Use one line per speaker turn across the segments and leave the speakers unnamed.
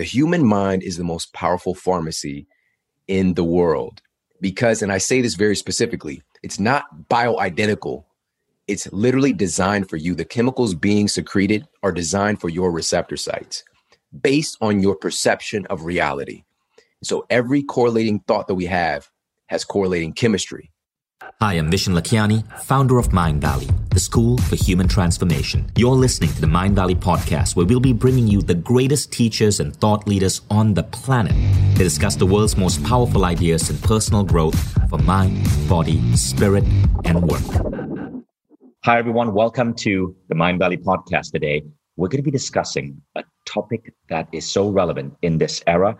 the human mind is the most powerful pharmacy in the world because, and I say this very specifically, it's not bioidentical. It's literally designed for you. The chemicals being secreted are designed for your receptor sites based on your perception of reality. So every correlating thought that we have has correlating chemistry.
Hi, I'm Vishen Lakhiani, founder of Mindvalley, the school for human transformation. You're listening to the Mindvalley podcast, where we'll be bringing you the greatest teachers and thought leaders on the planet to discuss the world's most powerful ideas in personal growth for mind, body, spirit, and work. Hi, everyone. Welcome to the Mindvalley podcast today. We're going to be discussing a topic that is so relevant in this era.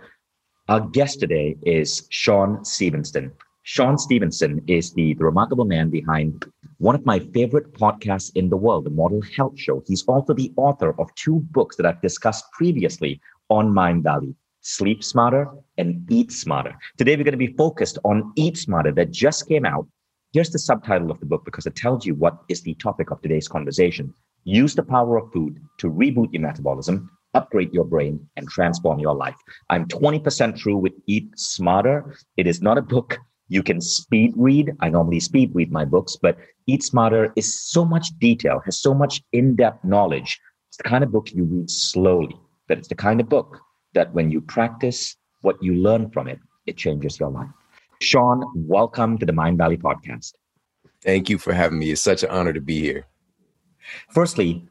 Our guest today is Shawn Stevenson. Shawn Stevenson is the, the remarkable man behind one of my favorite podcasts in the world, the Model Health Show. He's also the author of two books that I've discussed previously on Mindvalley Sleep Smarter and Eat Smarter. Today, we're going to be focused on Eat Smarter that just came out. Here's the subtitle of the book because it tells you what is the topic of today's conversation. Use the power of food to reboot your metabolism, upgrade your brain, and transform your life. I'm 20% through with Eat Smarter. It is not a book you can speed read. I normally speed read my books, but Eat Smarter is so much detail, has so much in depth knowledge. It's the kind of book you read slowly, but it's the kind of book that when you practice what you learn from it, it changes your life. Shawn, welcome to the Mindvalley podcast.
Thank you for having me. It's such an honor to be here.
Firstly,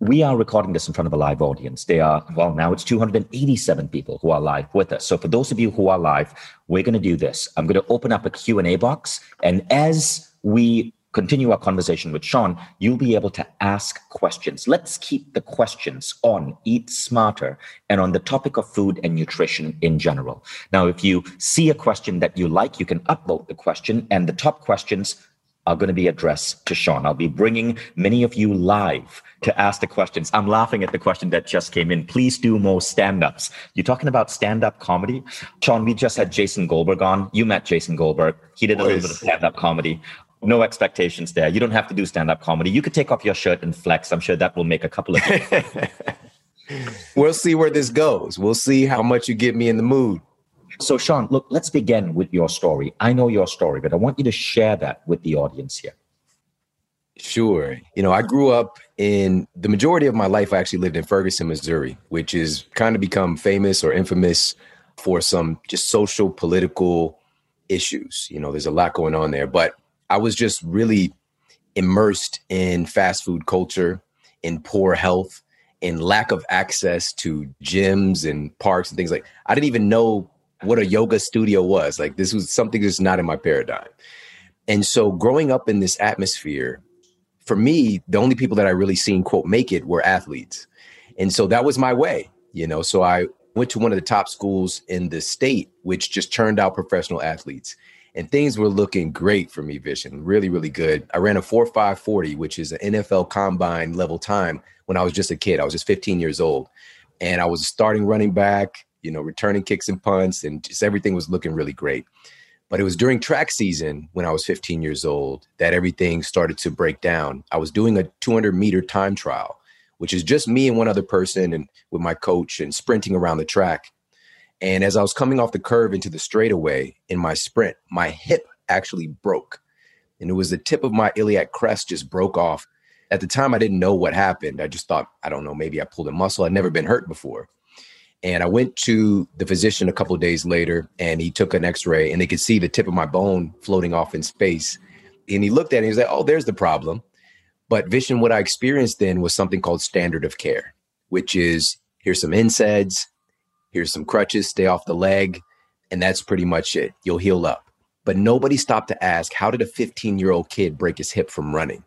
we are recording this in front of a live audience. They are, well, now it's 287 people who are live with us. So for those of you who are live, we're going to do this. I'm going to open up a Q&A box. And as we continue our conversation with Shawn, you'll be able to ask questions. Let's keep the questions on Eat Smarter and on the topic of food and nutrition in general. Now, if you see a question that you like, you can upvote the question and the top questions are going to be addressed to Shawn. I'll be bringing many of you live to ask the questions. I'm laughing at the question that just came in. Please do more stand ups. You're talking about stand up comedy. Shawn, we just had Jason Goldberg on. You met Jason Goldberg. He did a little bit of stand up comedy. No expectations there. You don't have to do stand up comedy. You could take off your shirt and flex. I'm sure that will make a couple of. People.
We'll see where this goes. We'll see how much you get me in the mood.
So, Shawn, look, let's begin with your story. I know your story, but I want you to share that with the audience here.
Sure. You know, I grew up in the majority of my life, I actually lived in Ferguson, Missouri, which is kind of become famous or infamous for some just social, political issues. You know, there's a lot going on there. But I was just really immersed in fast food culture, in poor health, in lack of access to gyms and parks and things like I didn't even know what a yoga studio was. Like this was something that's not in my paradigm. And so growing up in this atmosphere, for me, the only people that I really seen quote make it were athletes. And so that was my way, you know. So I went to one of the top schools in the state, which just turned out professional athletes. And things were looking great for me, Vishen. really, really good. I ran a 4.540, which is an NFL combine level time when I was just a kid. I was just 15 years old. And I was starting running back you know, returning kicks and punts, and just everything was looking really great. But it was during track season when I was 15 years old that everything started to break down. I was doing a 200 meter time trial, which is just me and one other person and with my coach and sprinting around the track. And as I was coming off the curve into the straightaway in my sprint, my hip actually broke. And it was the tip of my iliac crest just broke off. At the time, I didn't know what happened. I just thought, I don't know, maybe I pulled a muscle. I'd never been hurt before. And I went to the physician a couple days later and he took an x-ray and they could see the tip of my bone floating off in space. And he looked at it and he was like, oh, there's the problem. But Vishen, what I experienced then was something called standard of care, which is here's some NSAIDs, here's some crutches, stay off the leg, and that's pretty much it. You'll heal up. But nobody stopped to ask, how did a 15 year old kid break his hip from running,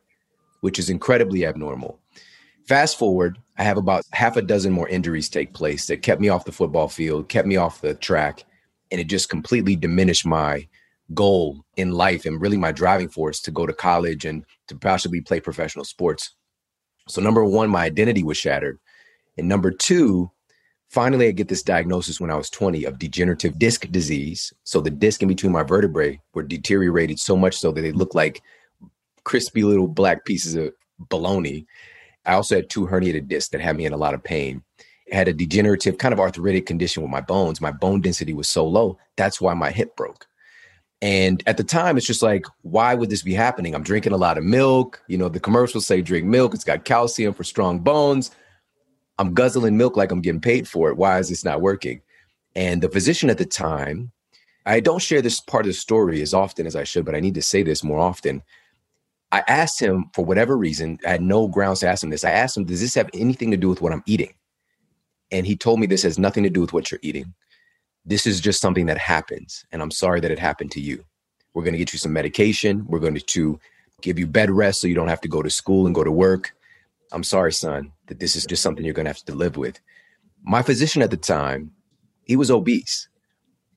which is incredibly abnormal. Fast forward, I have about half a dozen more injuries take place that kept me off the football field, kept me off the track, and it just completely diminished my goal in life and really my driving force to go to college and to possibly play professional sports. So, number one, my identity was shattered. And number two, finally, I get this diagnosis when I was 20 of degenerative disc disease. So, the disc in between my vertebrae were deteriorated so much so that they looked like crispy little black pieces of bologna. I also had two herniated discs that had me in a lot of pain. had a degenerative kind of arthritic condition with my bones. My bone density was so low. That's why my hip broke. And at the time, it's just like, why would this be happening? I'm drinking a lot of milk. You know, the commercials say drink milk, it's got calcium for strong bones. I'm guzzling milk like I'm getting paid for it. Why is this not working? And the physician at the time, I don't share this part of the story as often as I should, but I need to say this more often. I asked him for whatever reason, I had no grounds to ask him this. I asked him, Does this have anything to do with what I'm eating? And he told me this has nothing to do with what you're eating. This is just something that happens. And I'm sorry that it happened to you. We're going to get you some medication. We're going to give you bed rest so you don't have to go to school and go to work. I'm sorry, son, that this is just something you're going to have to live with. My physician at the time, he was obese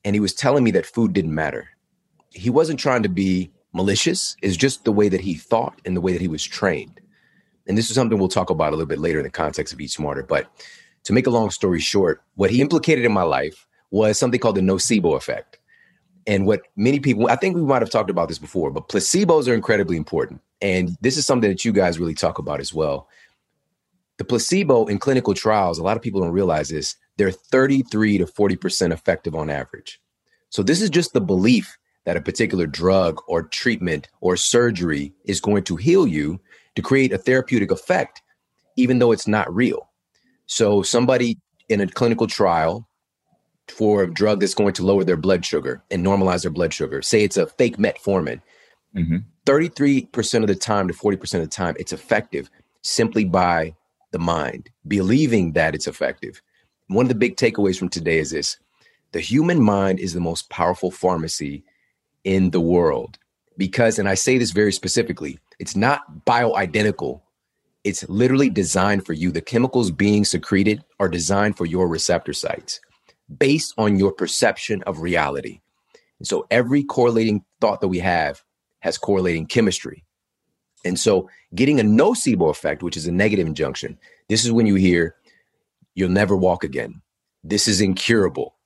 and he was telling me that food didn't matter. He wasn't trying to be malicious, it's just the way that he thought and the way that he was trained. And this is something we'll talk about a little bit later in the context of Eat Smarter. But to make a long story short, what he implicated in my life was something called the nocebo effect. And what many people, I think we might have talked about this before, but placebos are incredibly important. And this is something that you guys really talk about as well. The placebo in clinical trials, a lot of people don't realize this, they're 33 to 40% effective on average. So this is just the belief that a particular drug or treatment or surgery is going to heal you to create a therapeutic effect, even though it's not real. So somebody in a clinical trial for a drug that's going to lower their blood sugar and normalize their blood sugar, say it's a fake metformin, mm-hmm. 33% of the time to 40% of the time, it's effective simply by the mind, believing that it's effective. One of the big takeaways from today is this the human mind is the most powerful pharmacy in the world because, and I say this very specifically, it's not bioidentical it's literally designed for you. The chemicals being secreted are designed for your receptor sites based on your perception of reality. And so every correlating thought that we have has correlating chemistry. And so getting a nocebo effect, which is a negative injunction, this is when you hear, you'll never walk again. This is incurable.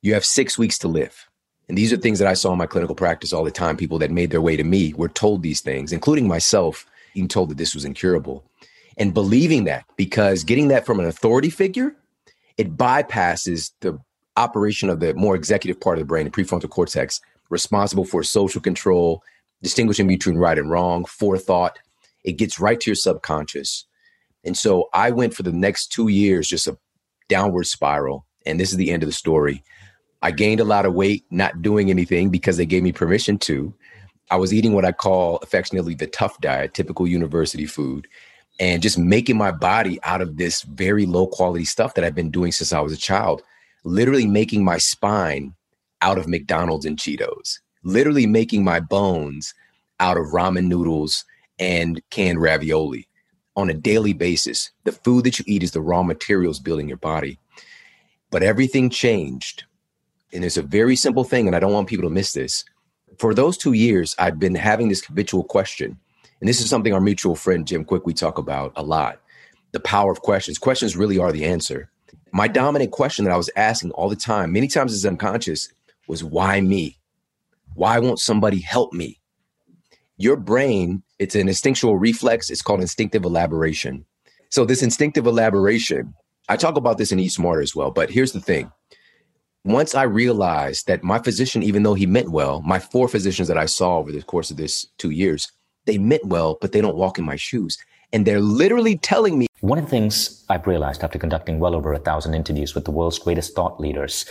You have six weeks to live. And these are things that I saw in my clinical practice all the time. People that made their way to me were told these things, including myself, being told that this was incurable and believing that because getting that from an authority figure, it bypasses the operation of the more executive part of the brain, the prefrontal cortex, responsible for social control, distinguishing between right and wrong, forethought. It gets right to your subconscious. And so I went for the next two years, just a downward spiral. And this is the end of the story. I gained a lot of weight, not doing anything because they gave me permission to. I was eating what I call affectionately the tough diet, typical university food and just making my body out of this very low quality stuff that I've been doing since I was a child, literally making my spine out of McDonald's and Cheetos, literally making my bones out of ramen noodles and canned ravioli on a daily basis. The food that you eat is the raw materials building your body. But everything changed. And it's a very simple thing, and I don't want people to miss this. For those two years, I've been having this habitual question and this is something our mutual friend Jim Kwik we talk about a lot. The power of questions. Questions really are the answer. My dominant question that I was asking all the time, many times as unconscious, was why me? Why won't somebody help me? Your brain, it's an instinctual reflex. It's called instinctive elaboration. So this instinctive elaboration, I talk about this in Eat Smarter as well. But here's the thing. Once I realized that my physician, even though he meant well, my four physicians that I saw over the course of this two years, they meant well, but they don't walk in my shoes. And they're literally telling me.
One of the things I've realized after conducting well over a thousand interviews with the world's greatest thought leaders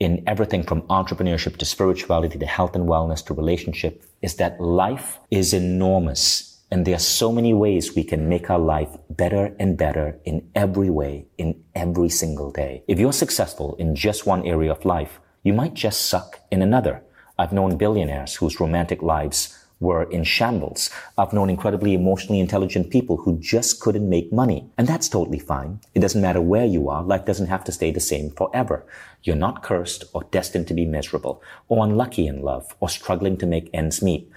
in everything from entrepreneurship to spirituality to health and wellness to relationship is that life is enormous. And there are so many ways we can make our life better and better in every way, in every single day. If you're successful in just one area of life, you might just suck in another. I've known billionaires whose romantic lives were in shambles. I've known incredibly emotionally intelligent people who just couldn't make money. And that's totally fine. It doesn't matter where you are. Life doesn't have to stay the same forever. You're not cursed or destined to be miserable or unlucky in love or struggling to make ends meet.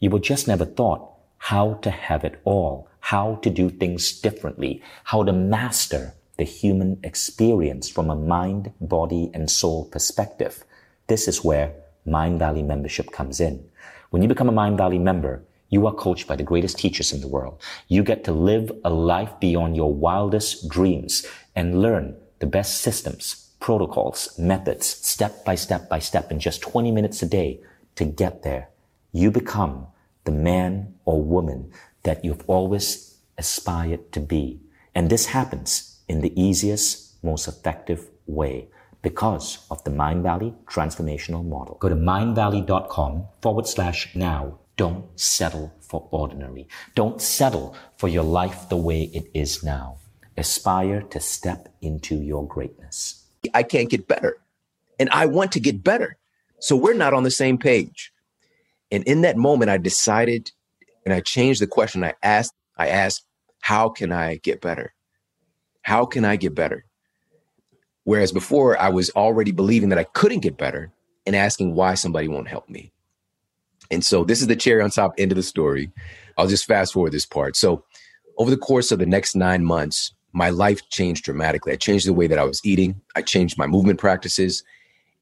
You were just never taught how to have it all, how to do things differently, how to master the human experience from a mind, body, and soul perspective. This is where Mindvalley membership comes in. When you become a Mindvalley member, you are coached by the greatest teachers in the world. You get to live a life beyond your wildest dreams and learn the best systems, protocols, methods, step by step by step in just 20 minutes a day to get there, you become the man or woman that you've always aspired to be. And this happens in the easiest, most effective way because of the Mindvalley transformational model. Go to mindvalley.com forward slash now. Don't settle for ordinary. Don't settle for your life the way it is now. Aspire to step into your greatness.
I can't get better. And I want to get better. So we're not on the same page. And in that moment, I decided and I changed the question. I asked, I asked, how can I get better? How can I get better? Whereas before, I was already believing that I couldn't get better and asking why somebody won't help me. And so this is the cherry on top end of the story. I'll just fast forward this part. So over the course of the next nine months, my life changed dramatically. I changed the way that I was eating. I changed my movement practices.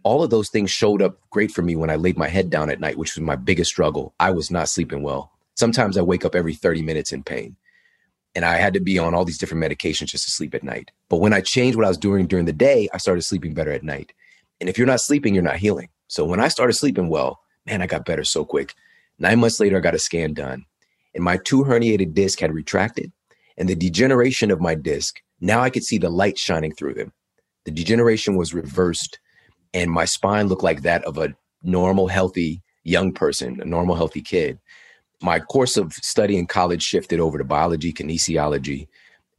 All of those things showed up great for me when I laid my head down at night, which was my biggest struggle. I was not sleeping well. Sometimes I wake up every 30 minutes in pain. And I had to be on all these different medications just to sleep at night. But when I changed what I was doing during the day, I started sleeping better at night. And if you're not sleeping, you're not healing. So when I started sleeping well, man, I got better so quick. Nine months later, I got a scan done, and my two herniated discs had retracted. And the degeneration of my disc, now I could see the light shining through them. The degeneration was reversed, and my spine looked like that of a normal, healthy young person, a normal, healthy kid. My course of study in college shifted over to biology, kinesiology.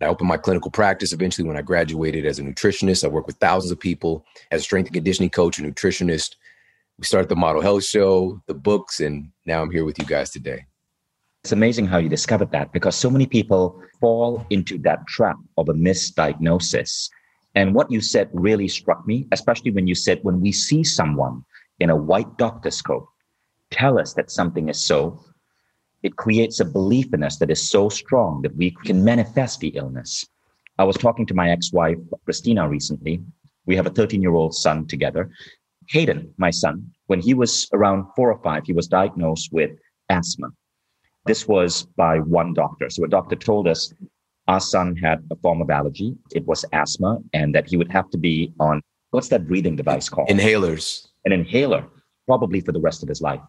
I opened my clinical practice eventually when I graduated as a nutritionist. I worked with thousands of people as a strength and conditioning coach and nutritionist we started the Model Health Show, the books, and now I'm here with you guys today.
It's amazing how you discovered that because so many people fall into that trap of a misdiagnosis. And what you said really struck me, especially when you said, when we see someone in a white doctor's coat tell us that something is so, it creates a belief in us that is so strong that we can manifest the illness. I was talking to my ex wife, Christina, recently. We have a 13 year old son together. Hayden, my son, when he was around four or five, he was diagnosed with asthma. This was by one doctor. So a doctor told us our son had a form of allergy. It was asthma, and that he would have to be on what's that breathing device called?
Inhalers.
An inhaler, probably for the rest of his life.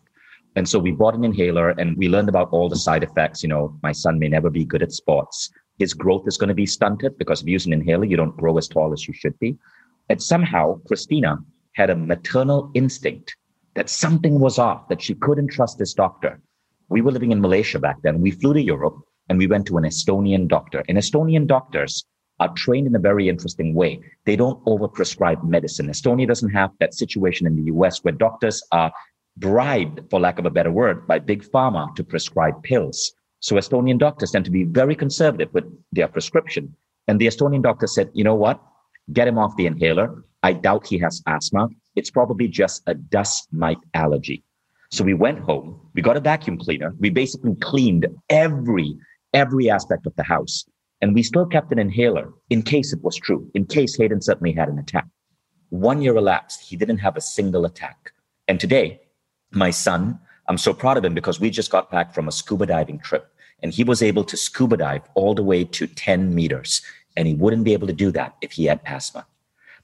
And so we bought an inhaler and we learned about all the side effects. You know, my son may never be good at sports. His growth is going to be stunted because if you use an inhaler, you don't grow as tall as you should be. And somehow Christina had a maternal instinct that something was off, that she couldn't trust this doctor. We were living in Malaysia back then. We flew to Europe and we went to an Estonian doctor. And Estonian doctors are trained in a very interesting way. They don't overprescribe medicine. Estonia doesn't have that situation in the US where doctors are bribed, for lack of a better word, by big pharma to prescribe pills. So Estonian doctors tend to be very conservative with their prescription. And the Estonian doctor said, you know what? Get him off the inhaler. I doubt he has asthma. It's probably just a dust mite allergy. So we went home, we got a vacuum cleaner. We basically cleaned every, every aspect of the house. And we still kept an inhaler in case it was true, in case Hayden suddenly had an attack. One year elapsed. He didn't have a single attack. And today, my son, I'm so proud of him because we just got back from a scuba diving trip and he was able to scuba dive all the way to 10 meters. And he wouldn't be able to do that if he had asthma.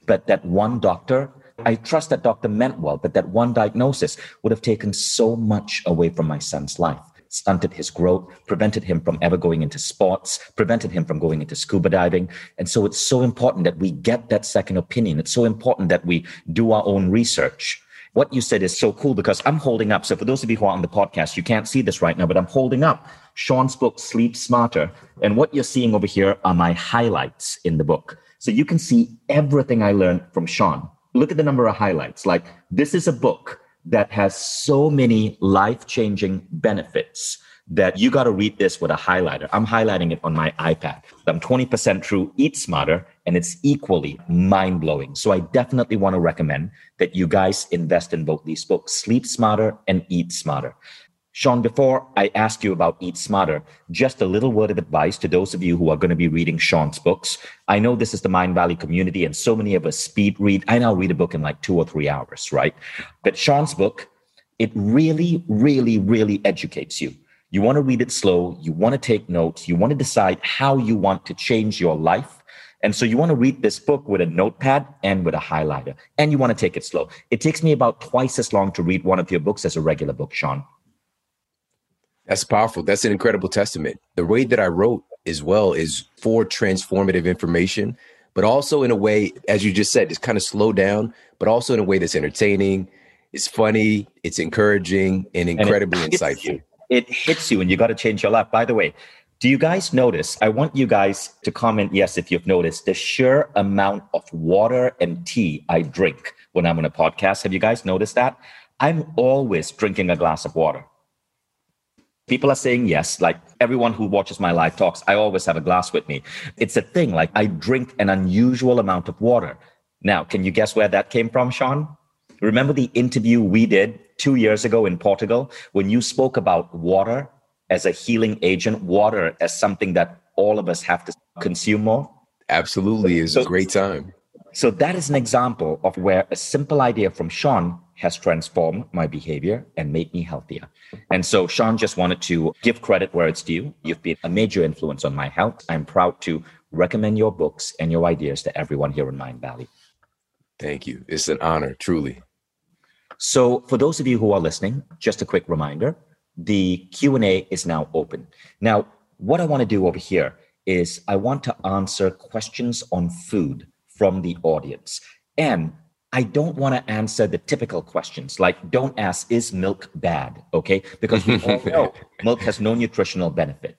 But that one doctor, I trust that doctor meant well, but that one diagnosis would have taken so much away from my son's life stunted his growth, prevented him from ever going into sports, prevented him from going into scuba diving. And so it's so important that we get that second opinion. It's so important that we do our own research. What you said is so cool because I'm holding up. So for those of you who are on the podcast, you can't see this right now, but I'm holding up Shawn's book, Sleep Smarter. And what you're seeing over here are my highlights in the book. So you can see everything I learned from Shawn. Look at the number of highlights. Like this is a book that has so many life changing benefits that you got to read this with a highlighter. I'm highlighting it on my iPad. I'm 20% through Eat Smarter and it's equally mind blowing. So I definitely want to recommend that you guys invest in both these books, Sleep Smarter and Eat Smarter. Shawn, before I ask you about Eat Smarter, just a little word of advice to those of you who are going to be reading Shawn's books. I know this is the Mindvalley community, and so many of us speed read. I now read a book in like two or three hours, right? But Shawn's book, it really, really, really educates you. You want to read it slow, you want to take notes, you want to decide how you want to change your life And so you want to read this book with a notepad and with a highlighter, and you want to take it slow. It takes me about twice as long to read one of your books as a regular book, Shawn.
That's powerful. That's an incredible testament. The way that I wrote as well is for transformative information, but also in a way, as you just said, just kind of slow down, but also in a way that's entertaining, it's funny, it's encouraging, and incredibly and it insightful.
You. It hits you, and you got to change your life. By the way, do you guys notice? I want you guys to comment yes if you've noticed the sheer amount of water and tea I drink when I'm on a podcast. Have you guys noticed that? I'm always drinking a glass of water. People are saying yes, like everyone who watches my live talks, I always have a glass with me. It's a thing, like I drink an unusual amount of water. Now, can you guess where that came from, Shawn? Remember the interview we did two years ago in Portugal when you spoke about water as a healing agent, water as something that all of us have to consume more?
Absolutely, is so, a great time.
So that is an example of where a simple idea from Shawn has transformed my behavior and made me healthier. And so Shawn just wanted to give credit where it's due. You've been a major influence on my health. I'm proud to recommend your books and your ideas to everyone here in Mindvalley.
Thank you. It's an honor, truly.
So for those of you who are listening, just a quick reminder, the Q&A is now open. Now, what I want to do over here is I want to answer questions on food from the audience. And I don't want to answer the typical questions like don't ask is milk bad, okay? Because we all know milk has no nutritional benefit.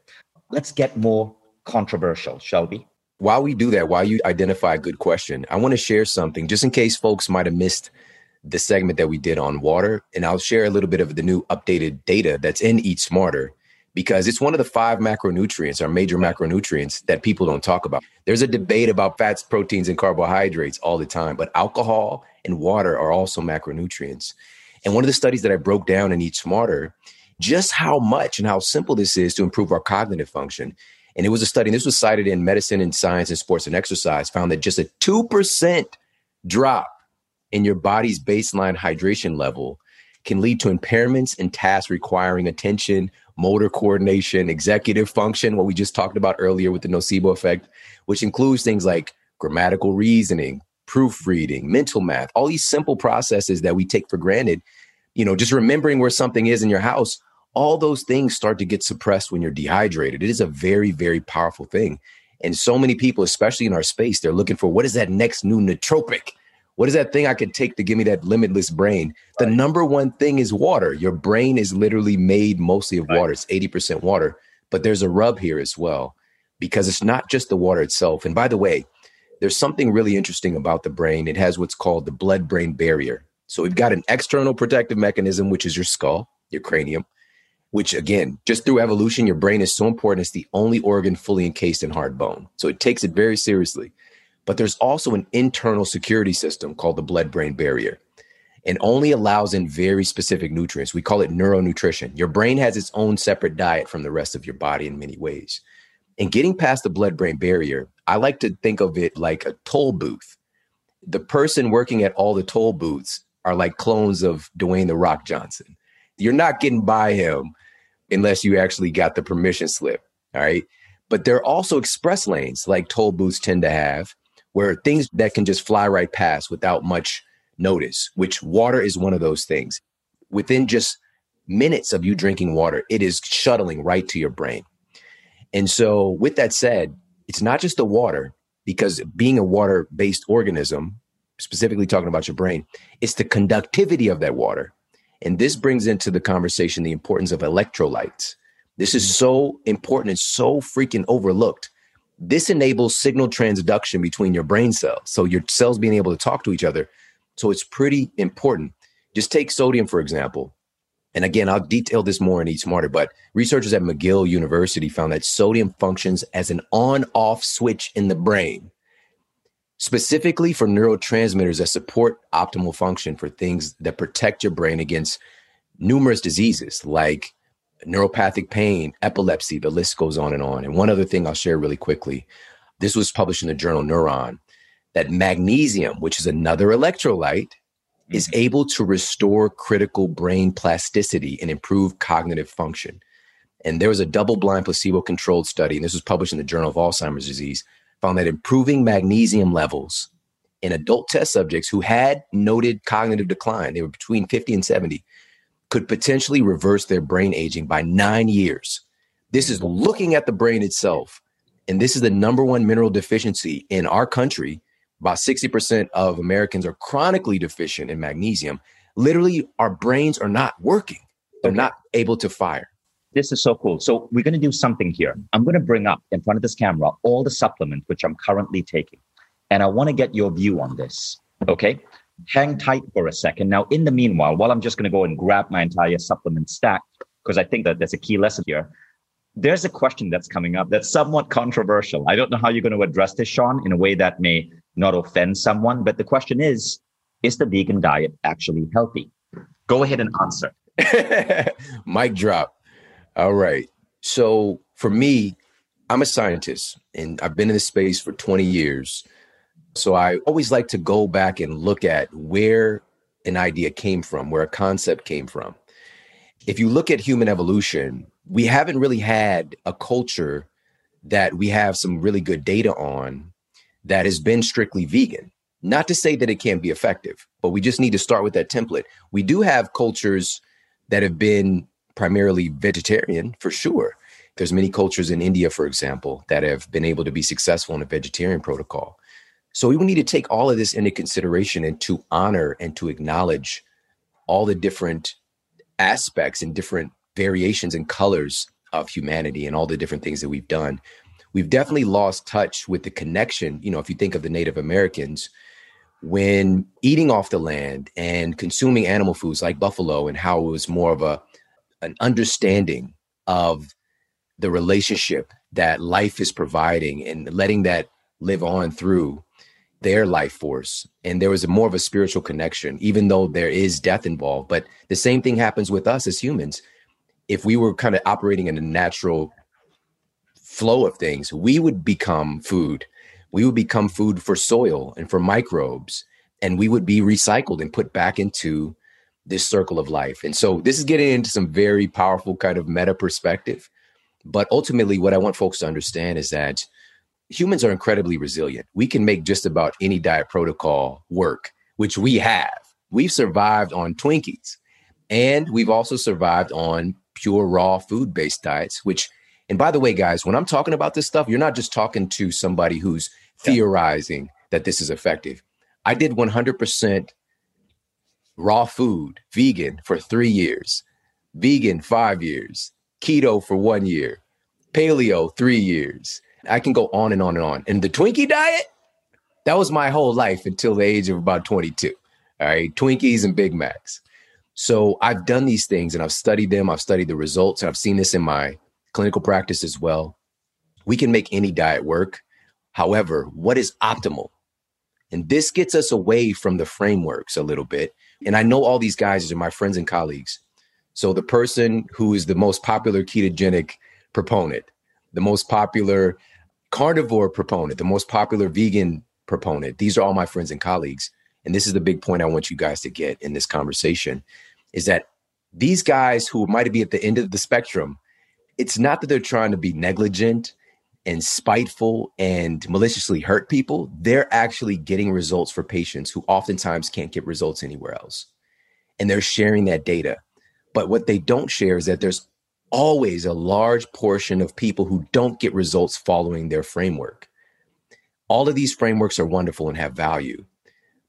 Let's get more controversial, shall we?
While we do that, while you identify a good question, I want to share something just in case folks might have missed the segment that we did on water. And I'll share a little bit of the new updated data that's in Eat Smarter because it's one of the five macronutrients, our major macronutrients that people don't talk about. There's a mm-hmm. debate about fats, proteins, and carbohydrates all the time, but alcohol and water are also macronutrients. And one of the studies that I broke down in Eat Smarter, just how much and how simple this is to improve our cognitive function. And it was a study, and this was cited in Medicine and Science and Sports and Exercise, found that just a 2% drop in your body's baseline hydration level can lead to impairments in tasks requiring attention, motor coordination, executive function, what we just talked about earlier with the nocebo effect, which includes things like grammatical reasoning, proofreading, mental math, all these simple processes that we take for granted. You know, just remembering where something is in your house, all those things start to get suppressed when you're dehydrated. It is a very, very powerful thing. And so many people, especially in our space, they're looking for what is that next new nootropic? What is that thing I could take to give me that limitless brain? The number one thing is water. Your brain is literally made mostly of water. It's 80% water. But there's a rub here as well, because it's not just the water itself. And by the way, there's something really interesting about the brain. It has what's called the blood brain barrier. So we've got an external protective mechanism, which is your skull, your cranium, which again, just through evolution, your brain is so important. It's the only organ fully encased in hard bone. So it takes it very seriously. But there's also an internal security system called the blood brain barrier and only allows in very specific nutrients. We call it neuronutrition. Your brain has its own separate diet from the rest of your body in many ways. And getting past the blood brain barrier, I like to think of it like a toll booth. The person working at all the toll booths are like clones of Dwayne the Rock Johnson. You're not getting by him unless you actually got the permission slip. All right. But there are also express lanes like toll booths tend to have where things that can just fly right past without much notice, which water is one of those things. Within just minutes of you drinking water, it is shuttling right to your brain. And so, with that said, it's not just the water, because being a water based organism, specifically talking about your brain, it's the conductivity of that water. And this brings into the conversation the importance of electrolytes. This is mm. so important and so freaking overlooked this enables signal transduction between your brain cells. So your cells being able to talk to each other. So it's pretty important. Just take sodium, for example. And again, I'll detail this more in Eat Smarter, but researchers at McGill University found that sodium functions as an on off switch in the brain, specifically for neurotransmitters that support optimal function for things that protect your brain against numerous diseases like neuropathic pain, epilepsy, the list goes on and on. And one other thing I'll share really quickly this was published in the journal Neuron that magnesium, which is another electrolyte, mm-hmm. is able to restore critical brain plasticity and improve cognitive function. And there was a double blind placebo controlled study, and this was published in the Journal of Alzheimer's Disease, found that improving magnesium levels in adult test subjects who had noted cognitive decline, they were between 50 and 70, could potentially reverse their brain aging by nine years. This is looking at the brain itself. And this is the number one mineral deficiency in our country. About 60% of Americans are chronically deficient in magnesium. Literally, our brains are not working, they're okay. not able to fire.
This is so cool. So, we're going to do something here. I'm going to bring up in front of this camera all the supplements which I'm currently taking. And I want to get your view on this. Okay. Hang tight for a second. Now, in the meanwhile, while I'm just going to go and grab my entire supplement stack, because I think that there's a key lesson here there's a question that's coming up that's somewhat controversial. I don't know how you're going to address this, Shawn, in a way that may not offend someone. But the question is Is the vegan diet actually healthy? Go ahead and answer.
Mic drop. All right. So for me, I'm a scientist and I've been in this space for 20 years. So I always like to go back and look at where an idea came from, where a concept came from. If you look at human evolution, we haven't really had a culture that we have some really good data on that has been strictly vegan. Not to say that it can't be effective, but we just need to start with that template. We do have cultures that have been primarily vegetarian for sure. There's many cultures in India, for example, that have been able to be successful in a vegetarian protocol. So we need to take all of this into consideration and to honor and to acknowledge all the different aspects and different variations and colors of humanity and all the different things that we've done. We've definitely lost touch with the connection. You know, if you think of the Native Americans, when eating off the land and consuming animal foods like buffalo, and how it was more of a an understanding of the relationship that life is providing and letting that live on through their life force and there was more of a spiritual connection even though there is death involved but the same thing happens with us as humans if we were kind of operating in a natural flow of things, we would become food. We would become food for soil and for microbes, and we would be recycled and put back into this circle of life. And so this is getting into some very powerful kind of meta perspective. But ultimately, what I want folks to understand is that humans are incredibly resilient. We can make just about any diet protocol work, which we have. We've survived on Twinkies, and we've also survived on pure raw food based diets, which, and by the way, guys, when I'm talking about this stuff, you're not just talking to somebody who's theorizing that this is effective. I did 100% raw food, vegan for three years, vegan five years, keto for one year, paleo three years. I can go on and on and on. And the Twinkie diet, that was my whole life until the age of about 22. All right, Twinkies and Big Macs. So I've done these things and I've studied them. I've studied the results I've seen this in my clinical practice as well. We can make any diet work. However, what is optimal? And this gets us away from the frameworks a little bit. And I know all these guys are my friends and colleagues. So the person who is the most popular ketogenic proponent, the most popular carnivore proponent, the most popular vegan proponent, these are all my friends and colleagues and this is the big point I want you guys to get in this conversation, is that these guys who might be at the end of the spectrum, it's not that they're trying to be negligent and spiteful and maliciously hurt people. They're actually getting results for patients who oftentimes can't get results anywhere else. And they're sharing that data. But what they don't share is that there's always a large portion of people who don't get results following their framework. All of these frameworks are wonderful and have value.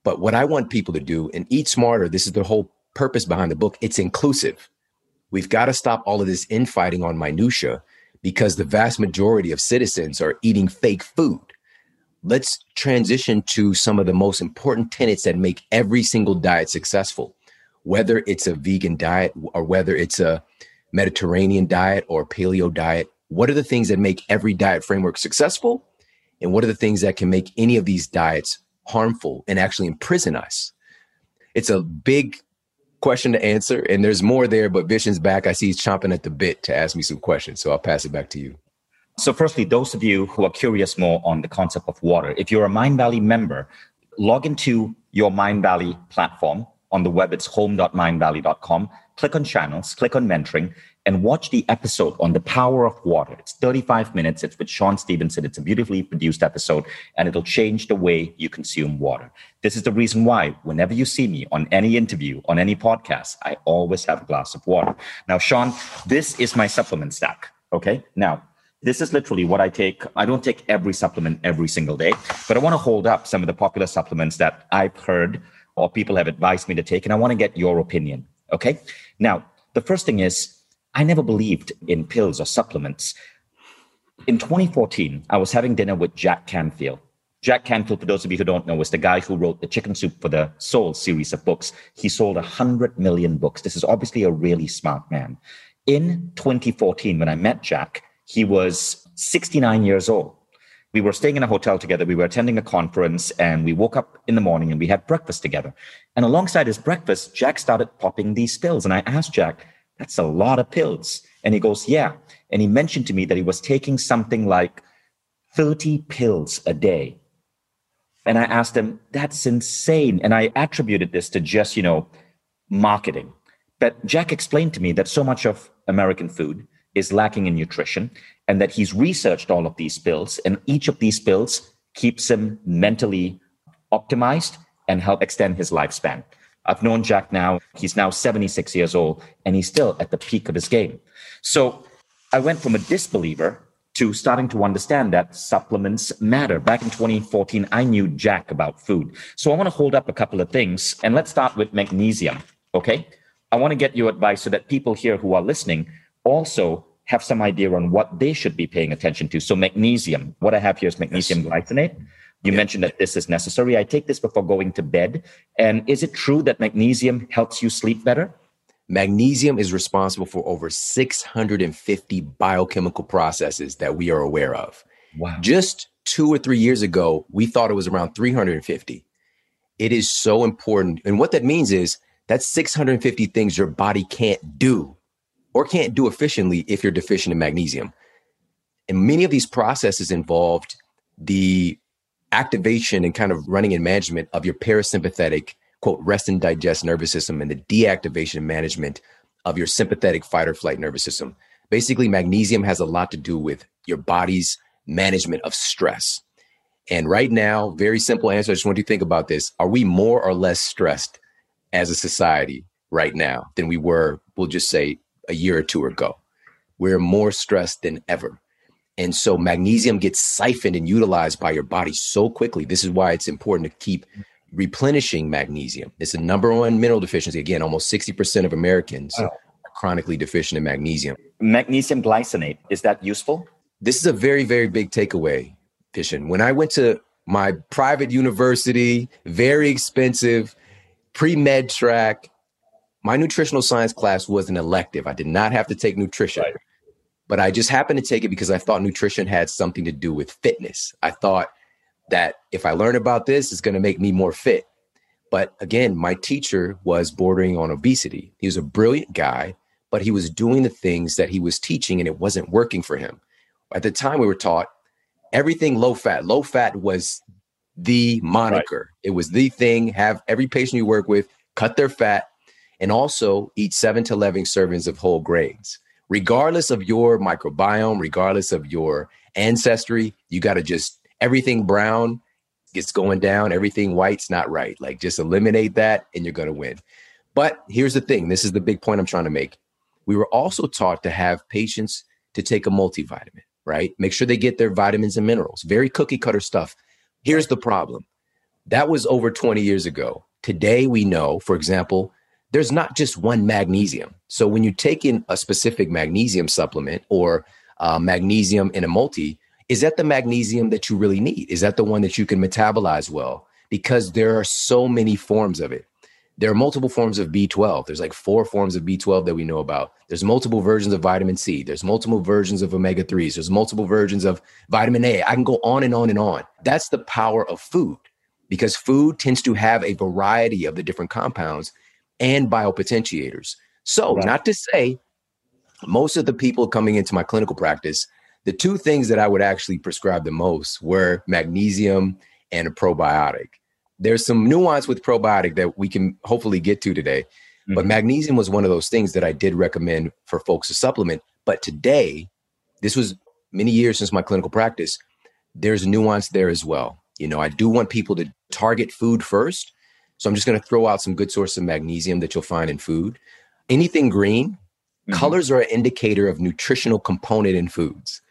But what I want people to do and eat smarter, this is the whole purpose behind the book. It's inclusive. We've got to stop all of this infighting on minutia because the vast majority of citizens are eating fake food. Let's transition to some of the most important tenets that make every single diet successful, whether it's a vegan diet or whether it's a Mediterranean diet or paleo diet. What are the things that make every diet framework successful? And what are the things that can make any of these diets harmful and actually imprison us? It's a big question to answer, and there's more there, but Vishen's back. I see he's chomping at the bit to ask me some questions, so I'll pass it back to you.
So, firstly, those of you who are curious more on the concept of water, if you're a Mindvalley member, log into your Mindvalley platform on the web. It's home.mindvalley.com. click on channels, click on mentoring, and watch the episode on the power of water. It's 35 minutes. It's with Shawn Stevenson. It's a beautifully produced episode, and it'll change the way you consume water. This is the reason why, whenever you see me on any interview, on any podcast, I always have a glass of water. Now, Shawn, this is my supplement stack. Okay. Now, this is literally what I take. I don't take every supplement every single day, but I want to hold up some of the popular supplements that I've heard or people have advised me to take, and I want to get your opinion. Okay. Now, the first thing is, I never believed in pills or supplements. In 2014, I was having dinner with Jack Canfield. Jack Canfield, for those of you who don't know, was the guy who wrote the Chicken Soup for the Soul series of books. He sold 100 million books. This is obviously a really smart man. In 2014, when I met Jack, he was 69 years old. We were staying in a hotel together. We were attending a conference and we woke up in the morning and we had breakfast together. And alongside his breakfast, Jack started popping these pills. And I asked Jack, that's a lot of pills. And he goes, yeah. And he mentioned to me that he was taking something like 30 pills a day. And I asked him, that's insane. And I attributed this to just, you know, marketing. But Jack explained to me that so much of American food is lacking in nutrition and that he's researched all of these pills and each of these pills keeps him mentally optimized and help extend his lifespan. I've known Jack now. He's now 76 years old and he's still at the peak of his game. So I went from a disbeliever to starting to understand that supplements matter. Back in 2014, I knew Jack about food. So I want to hold up a couple of things and let's start with magnesium. Okay. I want to get your advice so that people here who are listening also have some idea on what they should be paying attention to. So magnesium, what I have here is magnesium yes. glycinate. You yeah. mentioned that this is necessary. I take this before going to bed. And is it true that magnesium helps you sleep better?
Magnesium is responsible for over 650 biochemical processes that we are aware of. Wow. Just two or three years ago, we thought it was around 350. It is so important. And what that means is that's 650 things your body can't do or can't do efficiently if you're deficient in magnesium. And many of these processes involved the activation and kind of running and management of your parasympathetic, quote, rest and digest nervous system and the deactivation and management of your sympathetic fight or flight nervous system. Basically, magnesium has a lot to do with your body's management of stress. And right now, very simple answer. I just want you to think about this. Are we more or less stressed as a society right now than we were, we'll just say, a year or two ago. We're more stressed than ever. And so magnesium gets siphoned and utilized by your body so quickly. This is why it's important to keep replenishing magnesium. It's the number one mineral deficiency. Again, almost 60% of Americans wow. are chronically deficient in magnesium.
Magnesium glycinate, is that useful?
This is a very, very big takeaway, Vishen. When I went to my private university, very expensive, pre med track, my nutritional science class was an elective. I did not have to take nutrition, right. but I just happened to take it because I thought nutrition had something to do with fitness. I thought that if I learn about this, it's going to make me more fit. But again, my teacher was bordering on obesity. He was a brilliant guy, but he was doing the things that he was teaching and it wasn't working for him. At the time, we were taught everything low fat. Low fat was the moniker, right. it was the thing. Have every patient you work with cut their fat and also eat seven to 11 servings of whole grains. Regardless of your microbiome, regardless of your ancestry, you got to just everything brown gets going down, everything white's not right. Like just eliminate that and you're going to win. But here's the thing this is the big point I'm trying to make. We were also taught to have patients to take a multivitamin, right? Make sure they get their vitamins and minerals. Very cookie cutter stuff. Here's the problem that was over 20 years ago. Today, we know, for example, there's not just one magnesium. So when you take in a specific magnesium supplement or uh, magnesium in a multi, is that the magnesium that you really need? Is that the one that you can metabolize well? Because there are so many forms of it. There are multiple forms of B12. There's like four forms of B12 that we know about. There's multiple versions of vitamin C. There's multiple versions of omega 3s. There's multiple versions of vitamin A. I can go on and on and on. That's the power of food because food tends to have a variety of the different compounds and biopotentiators. So, right. not to say most of the people coming into my clinical practice, the two things that I would actually prescribe the most were magnesium and a probiotic. There's some nuance with probiotic that we can hopefully get to today. Mm-hmm. But magnesium was one of those things that I did recommend for folks to supplement. But today, this was many years since my clinical practice, there's nuance there as well. You know, I do want people to target food first. So I'm just going to throw out some good source of magnesium that you'll find in food. Anything green, mm-hmm. colors are an indicator of nutritional component in foods.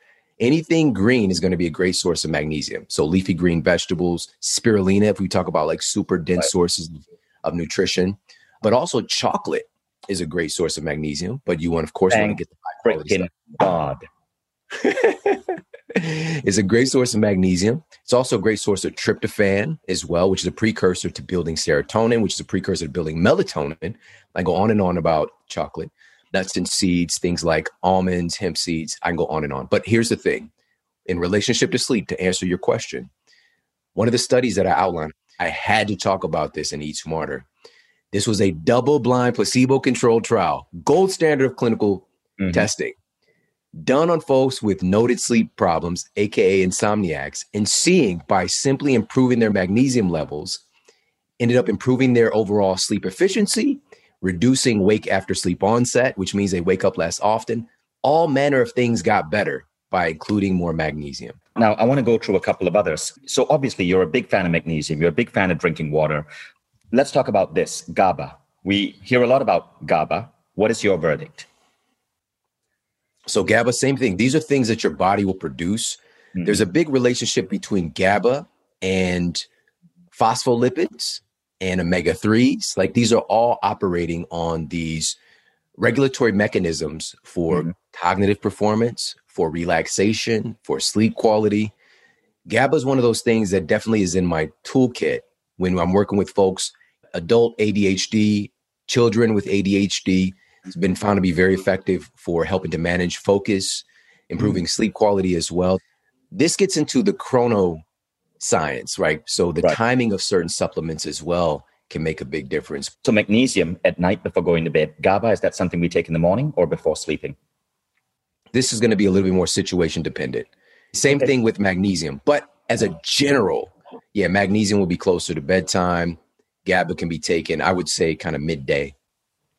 Anything green is going to be a great source of magnesium. So leafy green vegetables, spirulina, if we talk about like super dense right. sources of nutrition, but also chocolate is a great source of magnesium. But you want, of course, Thank want to get the high quality. God. it's a great source of magnesium. It's also a great source of tryptophan as well, which is a precursor to building serotonin, which is a precursor to building melatonin. I go on and on about chocolate, nuts and seeds, things like almonds, hemp seeds. I can go on and on. But here's the thing in relationship to sleep, to answer your question, one of the studies that I outlined, I had to talk about this in Eat Smarter. This was a double blind, placebo controlled trial, gold standard of clinical mm-hmm. testing done on folks with noted sleep problems, aka insomniacs, and seeing by simply improving their magnesium levels, ended up improving their overall sleep efficiency, reducing wake after sleep onset, which means they wake up less often. All manner of things got better by including more magnesium.
Now, I want to go through a couple of others. So, obviously, you're a big fan of magnesium, you're a big fan of drinking water. Let's talk about this GABA. We hear a lot about GABA. What is your verdict?
So GABA, same thing. These are things that your body will produce. Mm-hmm. There's a big relationship between GABA and phospholipids and omega 3s. Like these are all operating on these regulatory mechanisms for mm-hmm. cognitive performance, for relaxation, for sleep quality. GABA is one of those things that definitely is in my toolkit when I'm working with folks, adult ADHD, children with ADHD, it's been found to be very effective for helping to manage focus, improving mm. sleep quality as well. This gets into the chrono science, right? So the right. timing of certain supplements as well can make a big difference.
So magnesium at night before going to bed. GABA, is that something we take in the morning or before sleeping?
This is going to be a little bit more situation dependent. Same okay. thing with magnesium, but as a general, yeah, magnesium will be closer to bedtime. GABA can be taken, I would say, kind of midday.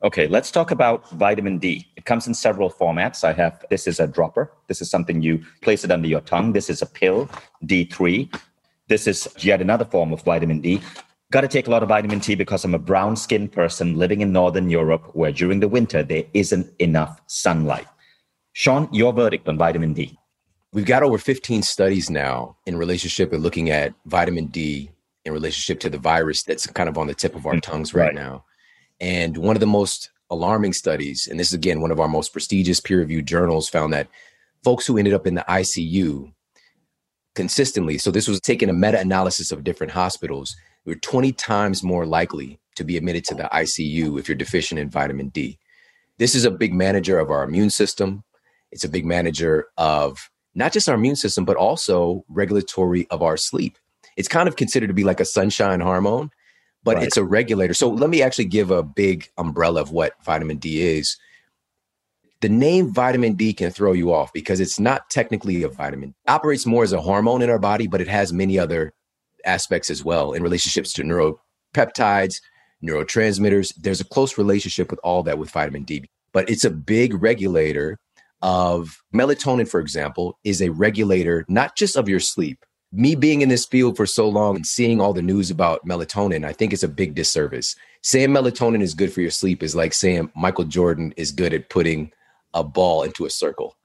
Okay, let's talk about vitamin D. It comes in several formats. I have this is a dropper. This is something you place it under your tongue. This is a pill, D3. This is yet another form of vitamin D. Got to take a lot of vitamin D because I'm a brown skinned person living in Northern Europe where during the winter there isn't enough sunlight. Shawn, your verdict on vitamin D.
We've got over 15 studies now in relationship with looking at vitamin D in relationship to the virus that's kind of on the tip of our mm, tongues right, right. now. And one of the most alarming studies, and this is again one of our most prestigious peer reviewed journals, found that folks who ended up in the ICU consistently, so this was taking a meta analysis of different hospitals, were 20 times more likely to be admitted to the ICU if you're deficient in vitamin D. This is a big manager of our immune system. It's a big manager of not just our immune system, but also regulatory of our sleep. It's kind of considered to be like a sunshine hormone but right. it's a regulator. So let me actually give a big umbrella of what vitamin D is. The name vitamin D can throw you off because it's not technically a vitamin. It operates more as a hormone in our body, but it has many other aspects as well in relationships to neuropeptides, neurotransmitters. There's a close relationship with all that with vitamin D, but it's a big regulator of melatonin, for example, is a regulator not just of your sleep, me being in this field for so long and seeing all the news about melatonin, I think it's a big disservice. Saying melatonin is good for your sleep is like saying Michael Jordan is good at putting a ball into a circle.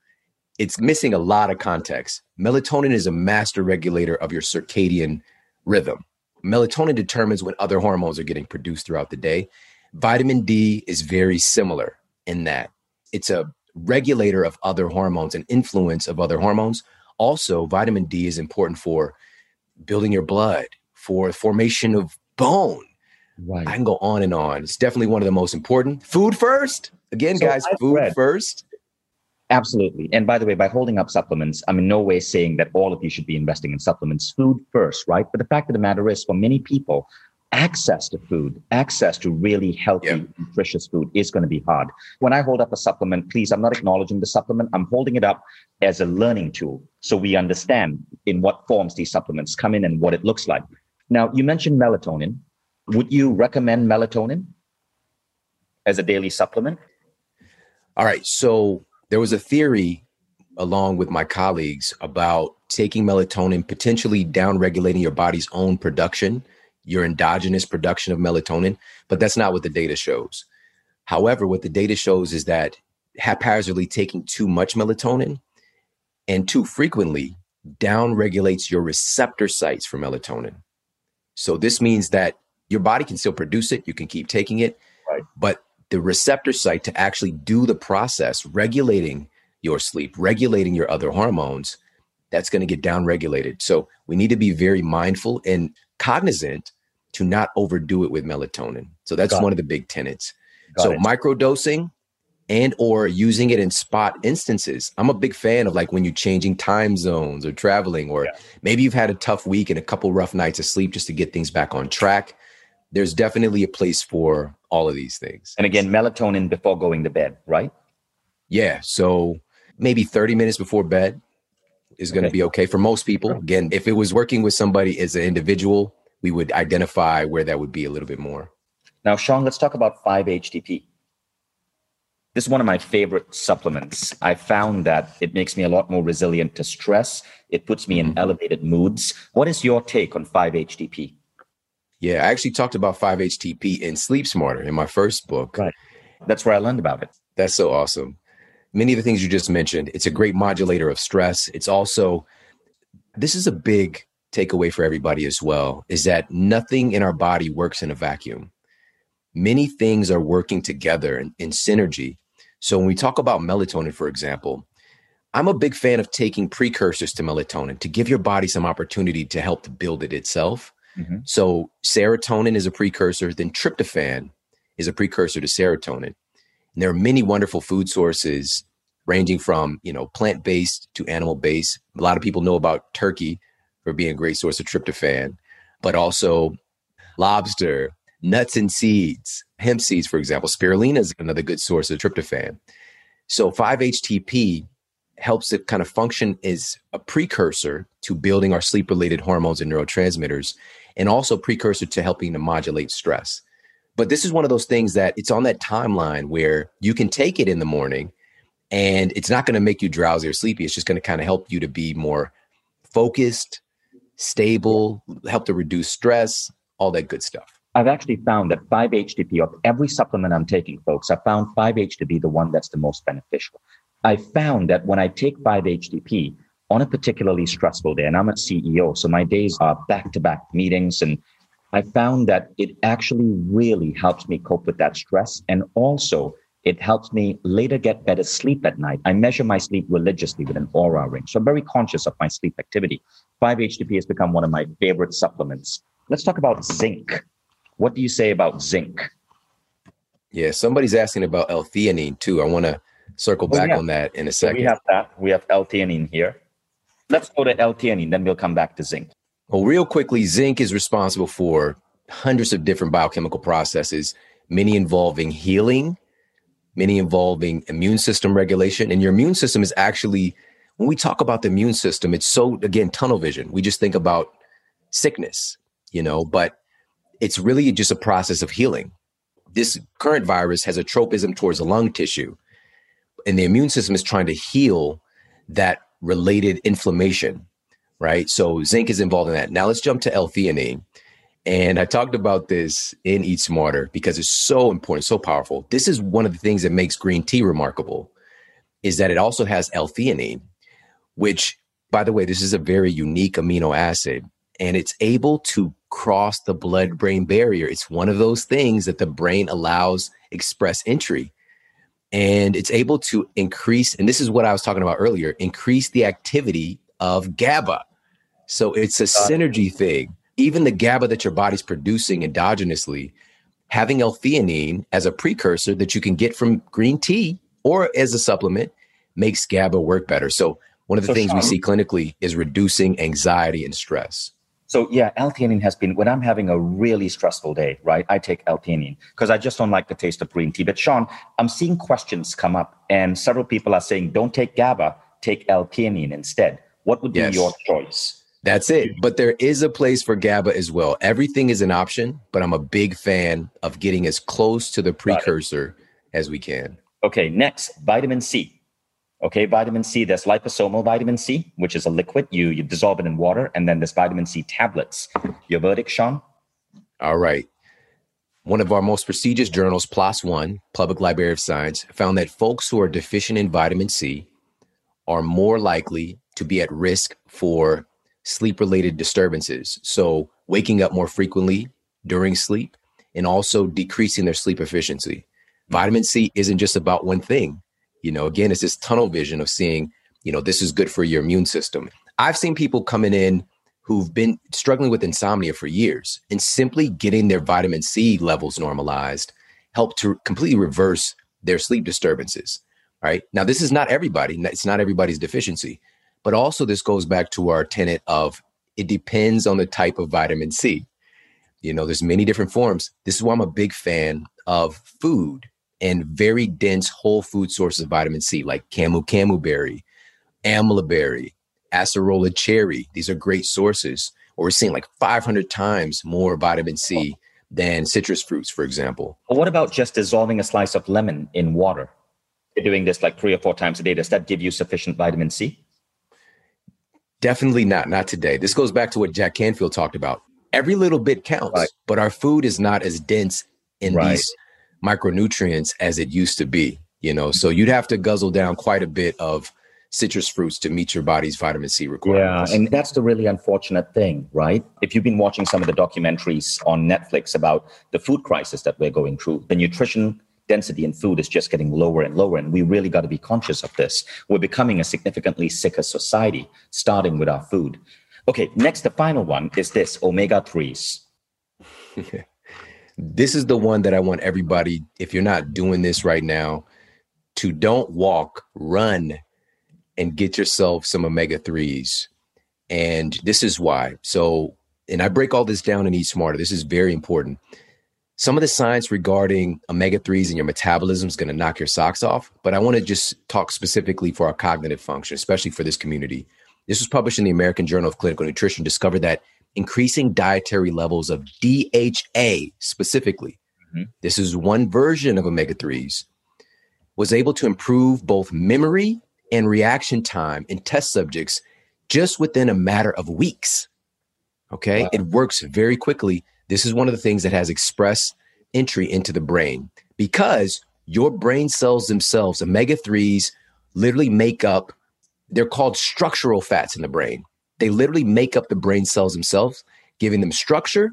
It's missing a lot of context. Melatonin is a master regulator of your circadian rhythm. Melatonin determines when other hormones are getting produced throughout the day. Vitamin D is very similar in that it's a regulator of other hormones and influence of other hormones also, vitamin D is important for building your blood, for formation of bone. Right. I can go on and on. It's definitely one of the most important. Food first. Again, so guys, I've food read, first.
Absolutely. And by the way, by holding up supplements, I'm in no way saying that all of you should be investing in supplements. Food first, right? But the fact of the matter is, for many people, access to food, access to really healthy, yeah. nutritious food is going to be hard. When I hold up a supplement, please, I'm not acknowledging the supplement. I'm holding it up as a learning tool so we understand in what forms these supplements come in and what it looks like. Now, you mentioned melatonin. Would you recommend melatonin as a daily supplement?
All right. So there was a theory along with my colleagues about taking melatonin, potentially down regulating your body's own production, your endogenous production of melatonin, but that's not what the data shows. However, what the data shows is that haphazardly taking too much melatonin and too frequently down regulates your receptor sites for melatonin. So this means that your body can still produce it, you can keep taking it, right. but the receptor site to actually do the process regulating your sleep, regulating your other hormones, that's going to get down regulated. So we need to be very mindful and cognizant to not overdo it with melatonin. So that's Got one it. of the big tenets. Got so micro microdosing and or using it in spot instances. I'm a big fan of like when you're changing time zones or traveling or yeah. maybe you've had a tough week and a couple rough nights of sleep just to get things back on track. There's definitely a place for all of these things.
And again, melatonin before going to bed, right?
Yeah. So maybe 30 minutes before bed is going to be okay for most people. Again, if it was working with somebody as an individual, we would identify where that would be a little bit more.
Now, Shawn, let's talk about 5-HTP. This is one of my favorite supplements. I found that it makes me a lot more resilient to stress. It puts me in mm-hmm. elevated moods. What is your take on 5-HTP?
Yeah, I actually talked about 5-HTP in Sleep Smarter in my first book.
Right. That's where I learned about it.
That's so awesome. Many of the things you just mentioned, it's a great modulator of stress. It's also, this is a big takeaway for everybody as well, is that nothing in our body works in a vacuum. Many things are working together in, in synergy. So when we talk about melatonin, for example, I'm a big fan of taking precursors to melatonin to give your body some opportunity to help to build it itself. Mm-hmm. So serotonin is a precursor, then tryptophan is a precursor to serotonin. And there are many wonderful food sources ranging from, you know, plant-based to animal-based. A lot of people know about turkey for being a great source of tryptophan, but also lobster, nuts and seeds, hemp seeds, for example. Spirulina is another good source of tryptophan. So 5-HTP helps it kind of function as a precursor to building our sleep related hormones and neurotransmitters and also precursor to helping to modulate stress. But this is one of those things that it's on that timeline where you can take it in the morning and it's not going to make you drowsy or sleepy. It's just going to kind of help you to be more focused, stable, help to reduce stress, all that good stuff.
I've actually found that 5-HTP of every supplement I'm taking, folks, I found 5-HTP to be the one that's the most beneficial. I found that when I take 5-HTP on a particularly stressful day, and I'm a CEO, so my days are back-to-back meetings, and I found that it actually really helps me cope with that stress. And also it helps me later get better sleep at night. I measure my sleep religiously with an Oura ring. So I'm very conscious of my sleep activity. 5-HTP has become one of my favorite supplements. Let's talk about zinc. What do you say about zinc?
Yeah, somebody's asking about L-theanine too. I want to circle oh, back oh, yeah. on that in a second.
So we have that. We have L-theanine here. Let's go to L-theanine, then we'll come back to zinc.
Well, real quickly, zinc is responsible for hundreds of different biochemical processes, many involving healing, many involving immune system regulation. And your immune system is actually, when we talk about the immune system, it's so, again, tunnel vision. We just think about sickness, you know, but it's really just a process of healing. This current virus has a tropism towards the lung tissue, and the immune system is trying to heal that related inflammation right? So zinc is involved in that. Now let's jump to L-theanine. And I talked about this in Eat Smarter because it's so important, so powerful. This is one of the things that makes green tea remarkable is that it also has L-theanine, which by the way, this is a very unique amino acid and it's able to cross the blood brain barrier. It's one of those things that the brain allows express entry. And it's able to increase, and this is what I was talking about earlier, increase the activity of GABA. So it's a synergy thing. Even the GABA that your body's producing endogenously, having L-theanine as a precursor that you can get from green tea or as a supplement makes GABA work better. So one of the so things Shawn, we see clinically is reducing anxiety and stress.
So yeah, L-theanine has been when I'm having a really stressful day, right? I take L-theanine because I just don't like the taste of green tea. But Shawn, I'm seeing questions come up, and several people are saying, "Don't take GABA, take L-theanine instead." What would be yes. your choice?
That's it. But there is a place for GABA as well. Everything is an option, but I'm a big fan of getting as close to the precursor as we can.
Okay, next, vitamin C. Okay, vitamin C, there's liposomal vitamin C, which is a liquid. You you dissolve it in water, and then there's vitamin C tablets. Your verdict, Shawn?
All right. One of our most prestigious journals, PLOS One, Public Library of Science, found that folks who are deficient in vitamin C are more likely to be at risk for sleep related disturbances. So, waking up more frequently during sleep and also decreasing their sleep efficiency. Vitamin C isn't just about one thing. You know, again, it's this tunnel vision of seeing, you know, this is good for your immune system. I've seen people coming in who've been struggling with insomnia for years and simply getting their vitamin C levels normalized help to completely reverse their sleep disturbances. Right now, this is not everybody, it's not everybody's deficiency, but also this goes back to our tenet of it depends on the type of vitamin C. You know, there's many different forms. This is why I'm a big fan of food and very dense whole food sources of vitamin C, like camu camu berry, amla berry, acerola cherry. These are great sources. Or we're seeing like 500 times more vitamin C than citrus fruits, for example.
What about just dissolving a slice of lemon in water? You're doing this like three or four times a day. Does that give you sufficient vitamin C?
Definitely not. Not today. This goes back to what Jack Canfield talked about. Every little bit counts, right. but our food is not as dense in right. these micronutrients as it used to be. You know, so you'd have to guzzle down quite a bit of citrus fruits to meet your body's vitamin C requirements.
Yeah, and that's the really unfortunate thing, right? If you've been watching some of the documentaries on Netflix about the food crisis that we're going through, the nutrition density in food is just getting lower and lower. And we really got to be conscious of this. We're becoming a significantly sicker society, starting with our food. Okay, next, the final one is this omega 3s.
this is the one that I want everybody, if you're not doing this right now, to don't walk, run and get yourself some omega 3s. And this is why. So, and I break all this down in Eat Smarter. This is very important. Some of the science regarding omega 3s and your metabolism is going to knock your socks off, but I want to just talk specifically for our cognitive function, especially for this community. This was published in the American Journal of Clinical Nutrition, discovered that increasing dietary levels of DHA specifically, mm-hmm. this is one version of omega 3s, was able to improve both memory and reaction time in test subjects just within a matter of weeks. Okay. Wow. It works very quickly. This is one of the things that has express entry into the brain because your brain cells themselves, omega 3s, literally make up, they're called structural fats in the brain. They literally make up the brain cells themselves, giving them structure,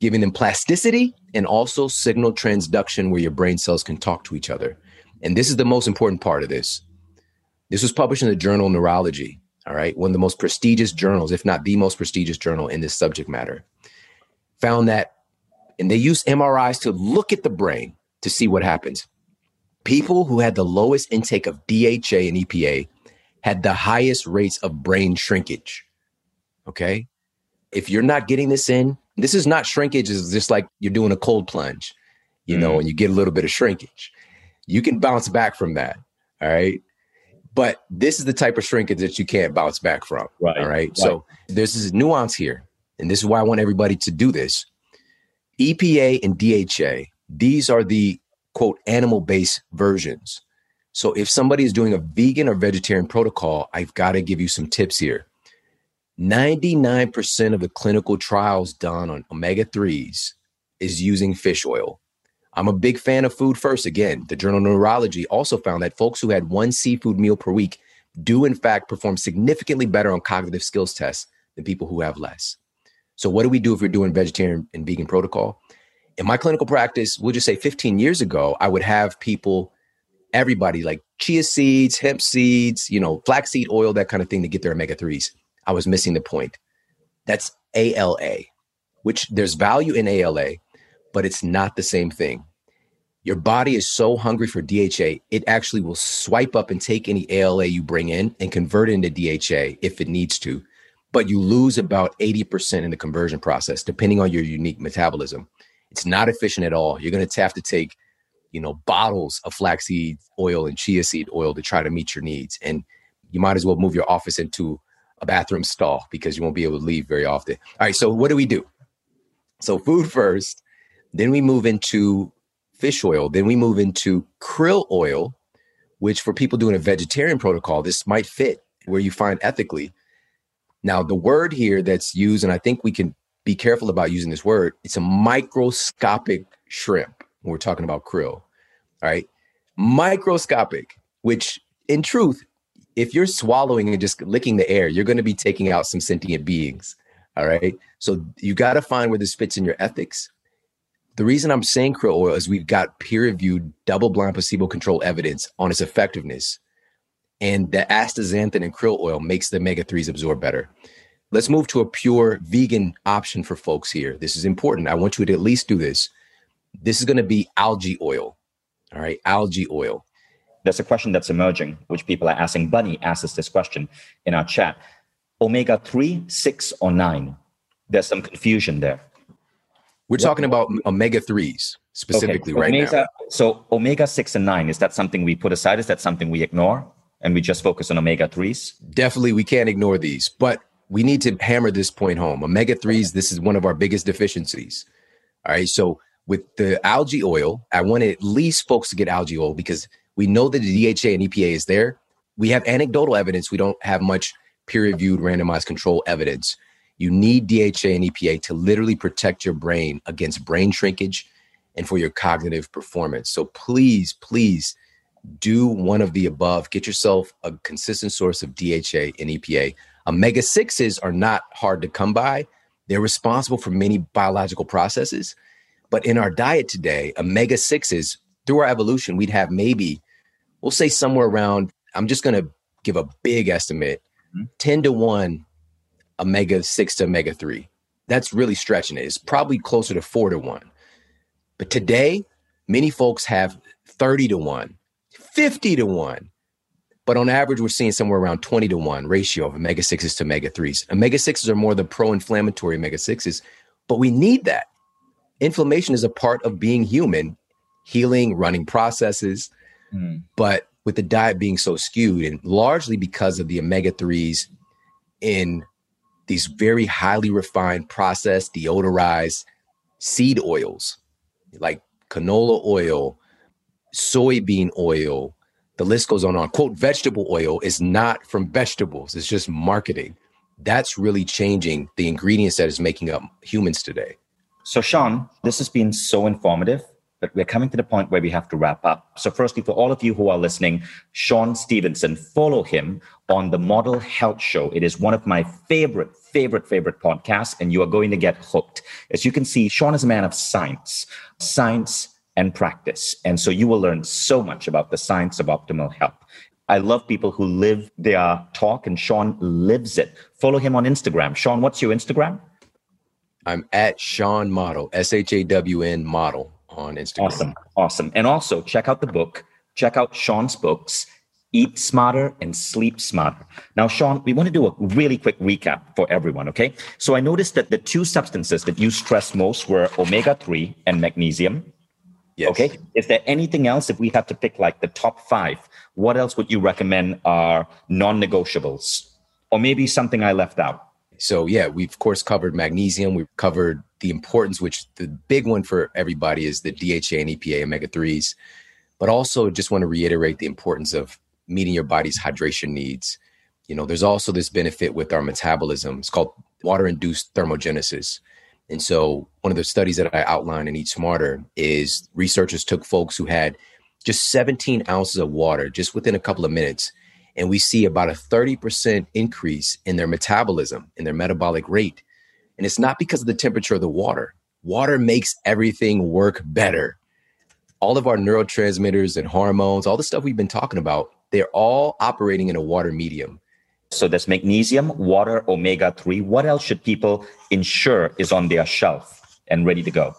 giving them plasticity, and also signal transduction where your brain cells can talk to each other. And this is the most important part of this. This was published in the journal Neurology, all right, one of the most prestigious journals, if not the most prestigious journal in this subject matter. Found that, and they used MRIs to look at the brain to see what happens. People who had the lowest intake of DHA and EPA had the highest rates of brain shrinkage. Okay. If you're not getting this in, this is not shrinkage, it's just like you're doing a cold plunge, you mm. know, and you get a little bit of shrinkage. You can bounce back from that. All right. But this is the type of shrinkage that you can't bounce back from. Right. All right. right. So there's this nuance here. And this is why I want everybody to do this. EPA and DHA, these are the quote animal based versions. So if somebody is doing a vegan or vegetarian protocol, I've got to give you some tips here. 99% of the clinical trials done on omega 3s is using fish oil. I'm a big fan of food first. Again, the Journal Neurology also found that folks who had one seafood meal per week do, in fact, perform significantly better on cognitive skills tests than people who have less. So, what do we do if we're doing vegetarian and vegan protocol? In my clinical practice, we'll just say 15 years ago, I would have people, everybody like chia seeds, hemp seeds, you know, flaxseed oil, that kind of thing to get their omega 3s. I was missing the point. That's ALA, which there's value in ALA, but it's not the same thing. Your body is so hungry for DHA, it actually will swipe up and take any ALA you bring in and convert it into DHA if it needs to. But you lose about 80% in the conversion process, depending on your unique metabolism. It's not efficient at all. You're going to have to take, you know, bottles of flaxseed oil and chia seed oil to try to meet your needs. And you might as well move your office into a bathroom stall because you won't be able to leave very often. All right, so what do we do? So food first, then we move into fish oil, then we move into krill oil, which for people doing a vegetarian protocol, this might fit where you find ethically. Now, the word here that's used, and I think we can be careful about using this word, it's a microscopic shrimp we're talking about krill. All right. Microscopic, which in truth, if you're swallowing and just licking the air, you're going to be taking out some sentient beings. All right. So you got to find where this fits in your ethics. The reason I'm saying krill oil is we've got peer reviewed, double blind, placebo controlled evidence on its effectiveness. And the astaxanthin and krill oil makes the omega 3s absorb better. Let's move to a pure vegan option for folks here. This is important. I want you to at least do this. This is going to be algae oil. All right, algae oil.
There's a question that's emerging, which people are asking. Bunny asks us this question in our chat omega 3, 6, or 9? There's some confusion there.
We're talking about omega 3s specifically okay. right
omega,
now.
So, omega 6 and 9, is that something we put aside? Is that something we ignore? And we just focus on omega 3s?
Definitely, we can't ignore these. But we need to hammer this point home. Omega 3s, this is one of our biggest deficiencies. All right. So with the algae oil, I want at least folks to get algae oil because we know that the DHA and EPA is there. We have anecdotal evidence. We don't have much peer reviewed randomized control evidence. You need DHA and EPA to literally protect your brain against brain shrinkage and for your cognitive performance. So please, please do one of the above. Get yourself a consistent source of DHA and EPA. Omega 6s are not hard to come by. They're responsible for many biological processes. But in our diet today, omega 6s, through our evolution, we'd have maybe, we'll say somewhere around, I'm just going to give a big estimate mm-hmm. 10 to 1 omega 6 to omega 3. That's really stretching it. It's probably closer to 4 to 1. But today, many folks have 30 to 1, 50 to 1. But on average, we're seeing somewhere around 20 to 1 ratio of omega 6s to omega 3s. Omega 6s are more the pro inflammatory omega 6s, but we need that. Inflammation is a part of being human, healing, running processes. Mm. But with the diet being so skewed, and largely because of the omega 3s in these very highly refined, processed, deodorized seed oils like canola oil, soybean oil, the list goes on and on. Quote vegetable oil is not from vegetables. It's just marketing. That's really changing the ingredients that is making up humans today.
So Shawn this has been so informative but we're coming to the point where we have to wrap up. So firstly for all of you who are listening Shawn Stevenson follow him on the model health show. It is one of my favorite favorite favorite podcasts and you are going to get hooked. As you can see Shawn is a man of science. Science and practice. And so you will learn so much about the science of optimal health. I love people who live their talk, and Shawn lives it. Follow him on Instagram. Shawn, what's your Instagram?
I'm at Shawn Model, S H A W N Model on Instagram.
Awesome. Awesome. And also check out the book, check out Shawn's books, Eat Smarter and Sleep Smarter. Now, Shawn, we want to do a really quick recap for everyone, okay? So I noticed that the two substances that you stressed most were omega 3 and magnesium. Yes. Okay. Is there anything else if we have to pick like the top five? What else would you recommend are non-negotiables, or maybe something I left out?
So yeah, we've of course covered magnesium. We've covered the importance, which the big one for everybody is the DHA and EPA omega threes, but also just want to reiterate the importance of meeting your body's hydration needs. You know, there's also this benefit with our metabolism. It's called water-induced thermogenesis. And so, one of the studies that I outlined in Eat Smarter is researchers took folks who had just 17 ounces of water just within a couple of minutes, and we see about a 30% increase in their metabolism, in their metabolic rate. And it's not because of the temperature of the water. Water makes everything work better. All of our neurotransmitters and hormones, all the stuff we've been talking about, they're all operating in a water medium.
So there's magnesium, water, omega 3. What else should people ensure is on their shelf and ready to go?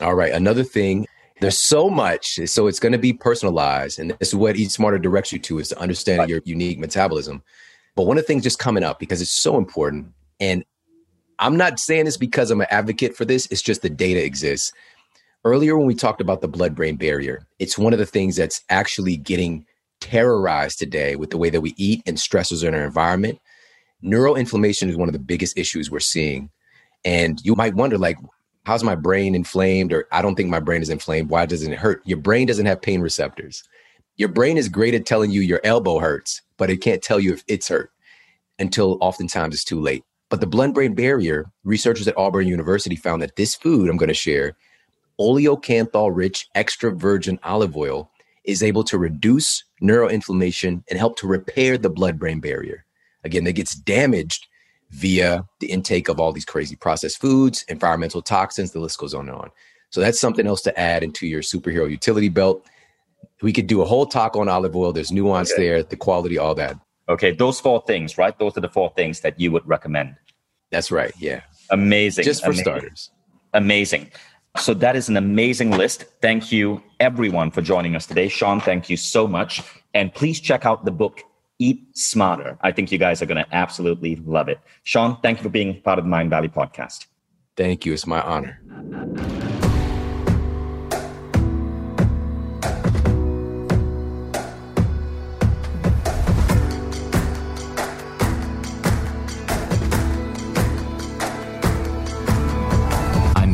All right. Another thing, there's so much. So it's going to be personalized. And this is what Eat Smarter directs you to is to understand right. your unique metabolism. But one of the things just coming up because it's so important. And I'm not saying this because I'm an advocate for this, it's just the data exists. Earlier, when we talked about the blood brain barrier, it's one of the things that's actually getting terrorized today with the way that we eat and stressors in our environment. neuroinflammation is one of the biggest issues we're seeing. And you might wonder, like, how's my brain inflamed? Or I don't think my brain is inflamed. Why doesn't it hurt? Your brain doesn't have pain receptors. Your brain is great at telling you your elbow hurts, but it can't tell you if it's hurt until oftentimes it's too late. But the blood brain barrier, researchers at Auburn University found that this food I'm going to share, oleocanthal rich extra virgin olive oil, is able to reduce neuroinflammation and help to repair the blood brain barrier. Again, that gets damaged via the intake of all these crazy processed foods, environmental toxins, the list goes on and on. So that's something else to add into your superhero utility belt. We could do a whole talk on olive oil. There's nuance okay. there, the quality, all that.
Okay, those four things, right? Those are the four things that you would recommend.
That's right. Yeah.
Amazing.
Just for
amazing.
starters.
Amazing. So that is an amazing list. Thank you, everyone, for joining us today. Shawn, thank you so much. And please check out the book, Eat Smarter. I think you guys are going to absolutely love it. Shawn, thank you for being part of the Mindvalley podcast.
Thank you. It's my honor.